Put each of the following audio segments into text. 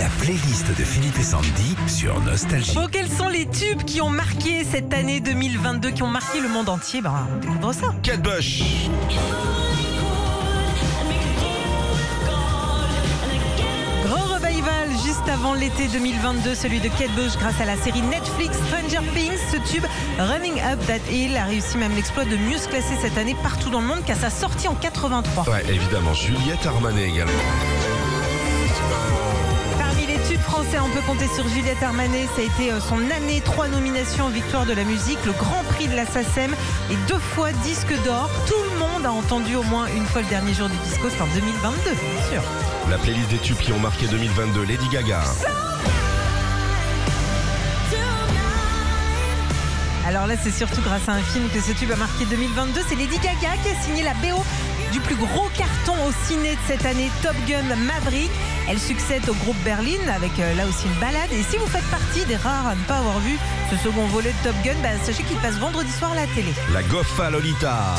La playlist de Philippe et Sandy sur Nostalgie. Bon, quels sont les tubes qui ont marqué cette année 2022, qui ont marqué le monde entier? Ben, on découvre ça. Kate Bush. Grand revival juste avant l'été 2022, celui de Kate Bush grâce à la série Netflix Stranger Things. Ce tube Running Up That Hill a réussi même l'exploit de mieux se classer cette année partout dans le monde qu'à sa sortie en 83. Ouais, évidemment. Juliette Armanet également. On peut compter sur Juliette Armanet. Ça a été euh, son année, trois nominations aux victoires de la musique, le Grand Prix de la SACEM et deux fois disque d'or. Tout le monde a entendu au moins une fois le dernier jour du disco, c'est en 2022, bien sûr. La playlist des tubes qui ont marqué 2022. Lady Gaga. Alors là, c'est surtout grâce à un film que ce tube a marqué 2022. C'est Lady Gaga qui a signé la BO du plus gros carton au ciné de cette année, Top Gun Maverick. Elle succède au groupe Berlin avec euh, là aussi une balade. Et si vous faites partie des rares à ne pas avoir vu ce second volet de Top Gun, bah, sachez qu'il passe vendredi soir à la télé. La Goffa Lolita.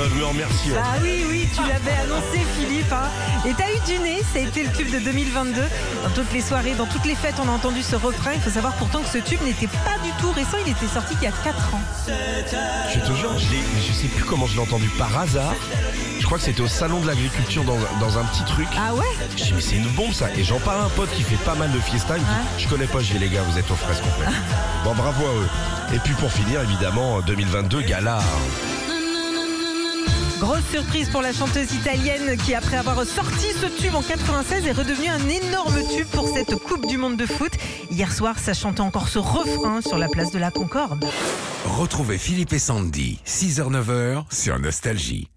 Bah, je me remercie. hein. Ah oui, oui, tu l'avais annoncé, Philippe. hein. Et t'as eu du nez, ça a été le tube de 2022. Dans toutes les soirées, dans toutes les fêtes, on a entendu ce refrain. Il faut savoir pourtant que ce tube n'était pas du tout récent, il était sorti il y a 4 ans. Je te jure, je, sais plus comment je l'ai entendu par hasard. Je crois que c'était au salon de l'agriculture dans, dans un petit truc. Ah ouais? Je dis mais c'est une bombe ça. Et j'en parle à un pote qui fait pas mal de fiesta. Il me dit, Ouais. je connais pas, je dis les gars, vous êtes aux fraises complètes. bon bravo à eux. Et puis pour finir, évidemment, 2022, Gala. Grosse surprise pour la chanteuse italienne qui, après avoir sorti ce tube en 96, est redevenue un énorme tube pour cette Coupe du Monde de foot. Hier soir, ça chantait encore ce refrain sur la place de la Concorde. Retrouvez Philippe et Sandy, 6h-9h sur Nostalgie.